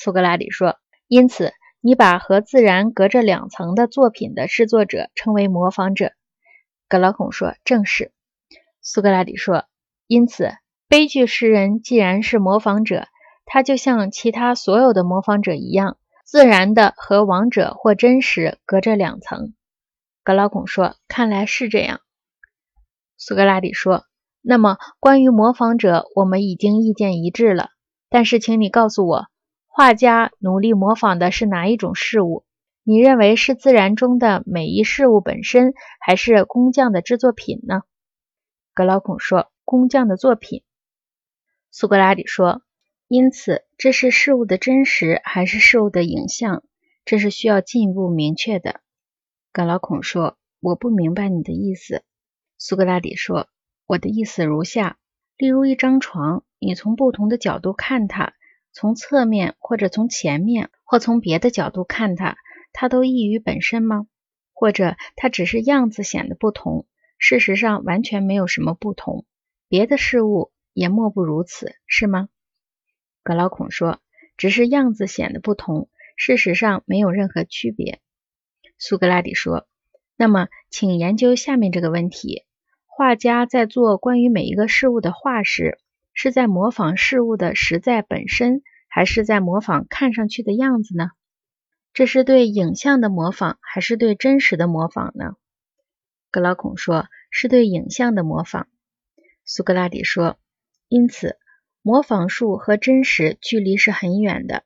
苏格拉底说：“因此，你把和自然隔着两层的作品的制作者称为模仿者。”格劳孔说：“正是。”苏格拉底说：“因此，悲剧诗人既然是模仿者，他就像其他所有的模仿者一样，自然的和王者或真实隔着两层。”格劳孔说：“看来是这样。”苏格拉底说：“那么，关于模仿者，我们已经意见一致了。但是，请你告诉我，画家努力模仿的是哪一种事物？你认为是自然中的每一事物本身，还是工匠的制作品呢？”格劳孔说：“工匠的作品。”苏格拉底说：“因此，这是事物的真实，还是事物的影像？这是需要进一步明确的。”格劳孔说：“我不明白你的意思。”苏格拉底说：“我的意思如下：例如一张床，你从不同的角度看它，从侧面或者从前面或从别的角度看它，它都异于本身吗？或者它只是样子显得不同，事实上完全没有什么不同？别的事物也莫不如此，是吗？”格劳孔说：“只是样子显得不同，事实上没有任何区别。”苏格拉底说：“那么，请研究下面这个问题：画家在做关于每一个事物的画时，是在模仿事物的实在本身，还是在模仿看上去的样子呢？这是对影像的模仿，还是对真实的模仿呢？”格老孔说：“是对影像的模仿。”苏格拉底说：“因此，模仿术和真实距离是很远的。”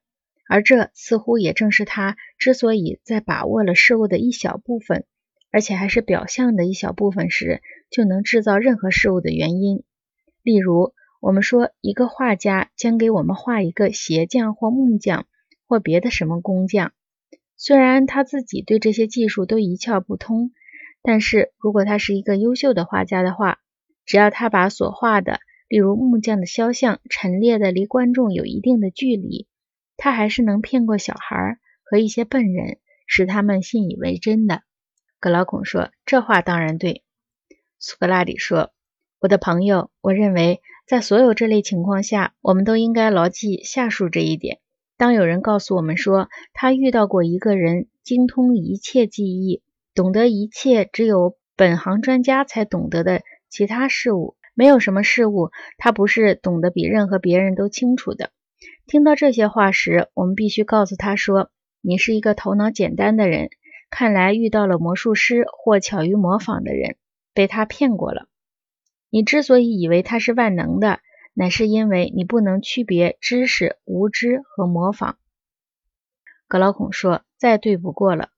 而这似乎也正是他之所以在把握了事物的一小部分，而且还是表象的一小部分时，就能制造任何事物的原因。例如，我们说一个画家将给我们画一个鞋匠或木匠或别的什么工匠，虽然他自己对这些技术都一窍不通，但是如果他是一个优秀的画家的话，只要他把所画的，例如木匠的肖像，陈列的离观众有一定的距离。他还是能骗过小孩和一些笨人，使他们信以为真的。格劳孔说：“这话当然对。”苏格拉底说：“我的朋友，我认为在所有这类情况下，我们都应该牢记下述这一点：当有人告诉我们说他遇到过一个人精通一切技艺，懂得一切只有本行专家才懂得的其他事物，没有什么事物他不是懂得比任何别人都清楚的。”听到这些话时，我们必须告诉他说：“你是一个头脑简单的人，看来遇到了魔术师或巧于模仿的人，被他骗过了。你之所以以为它是万能的，乃是因为你不能区别知识、无知和模仿。”格老孔说：“再对不过了。”